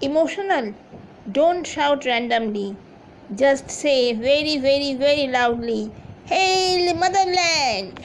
emotional, don't shout randomly. Just say very, very, very loudly, Hail Motherland!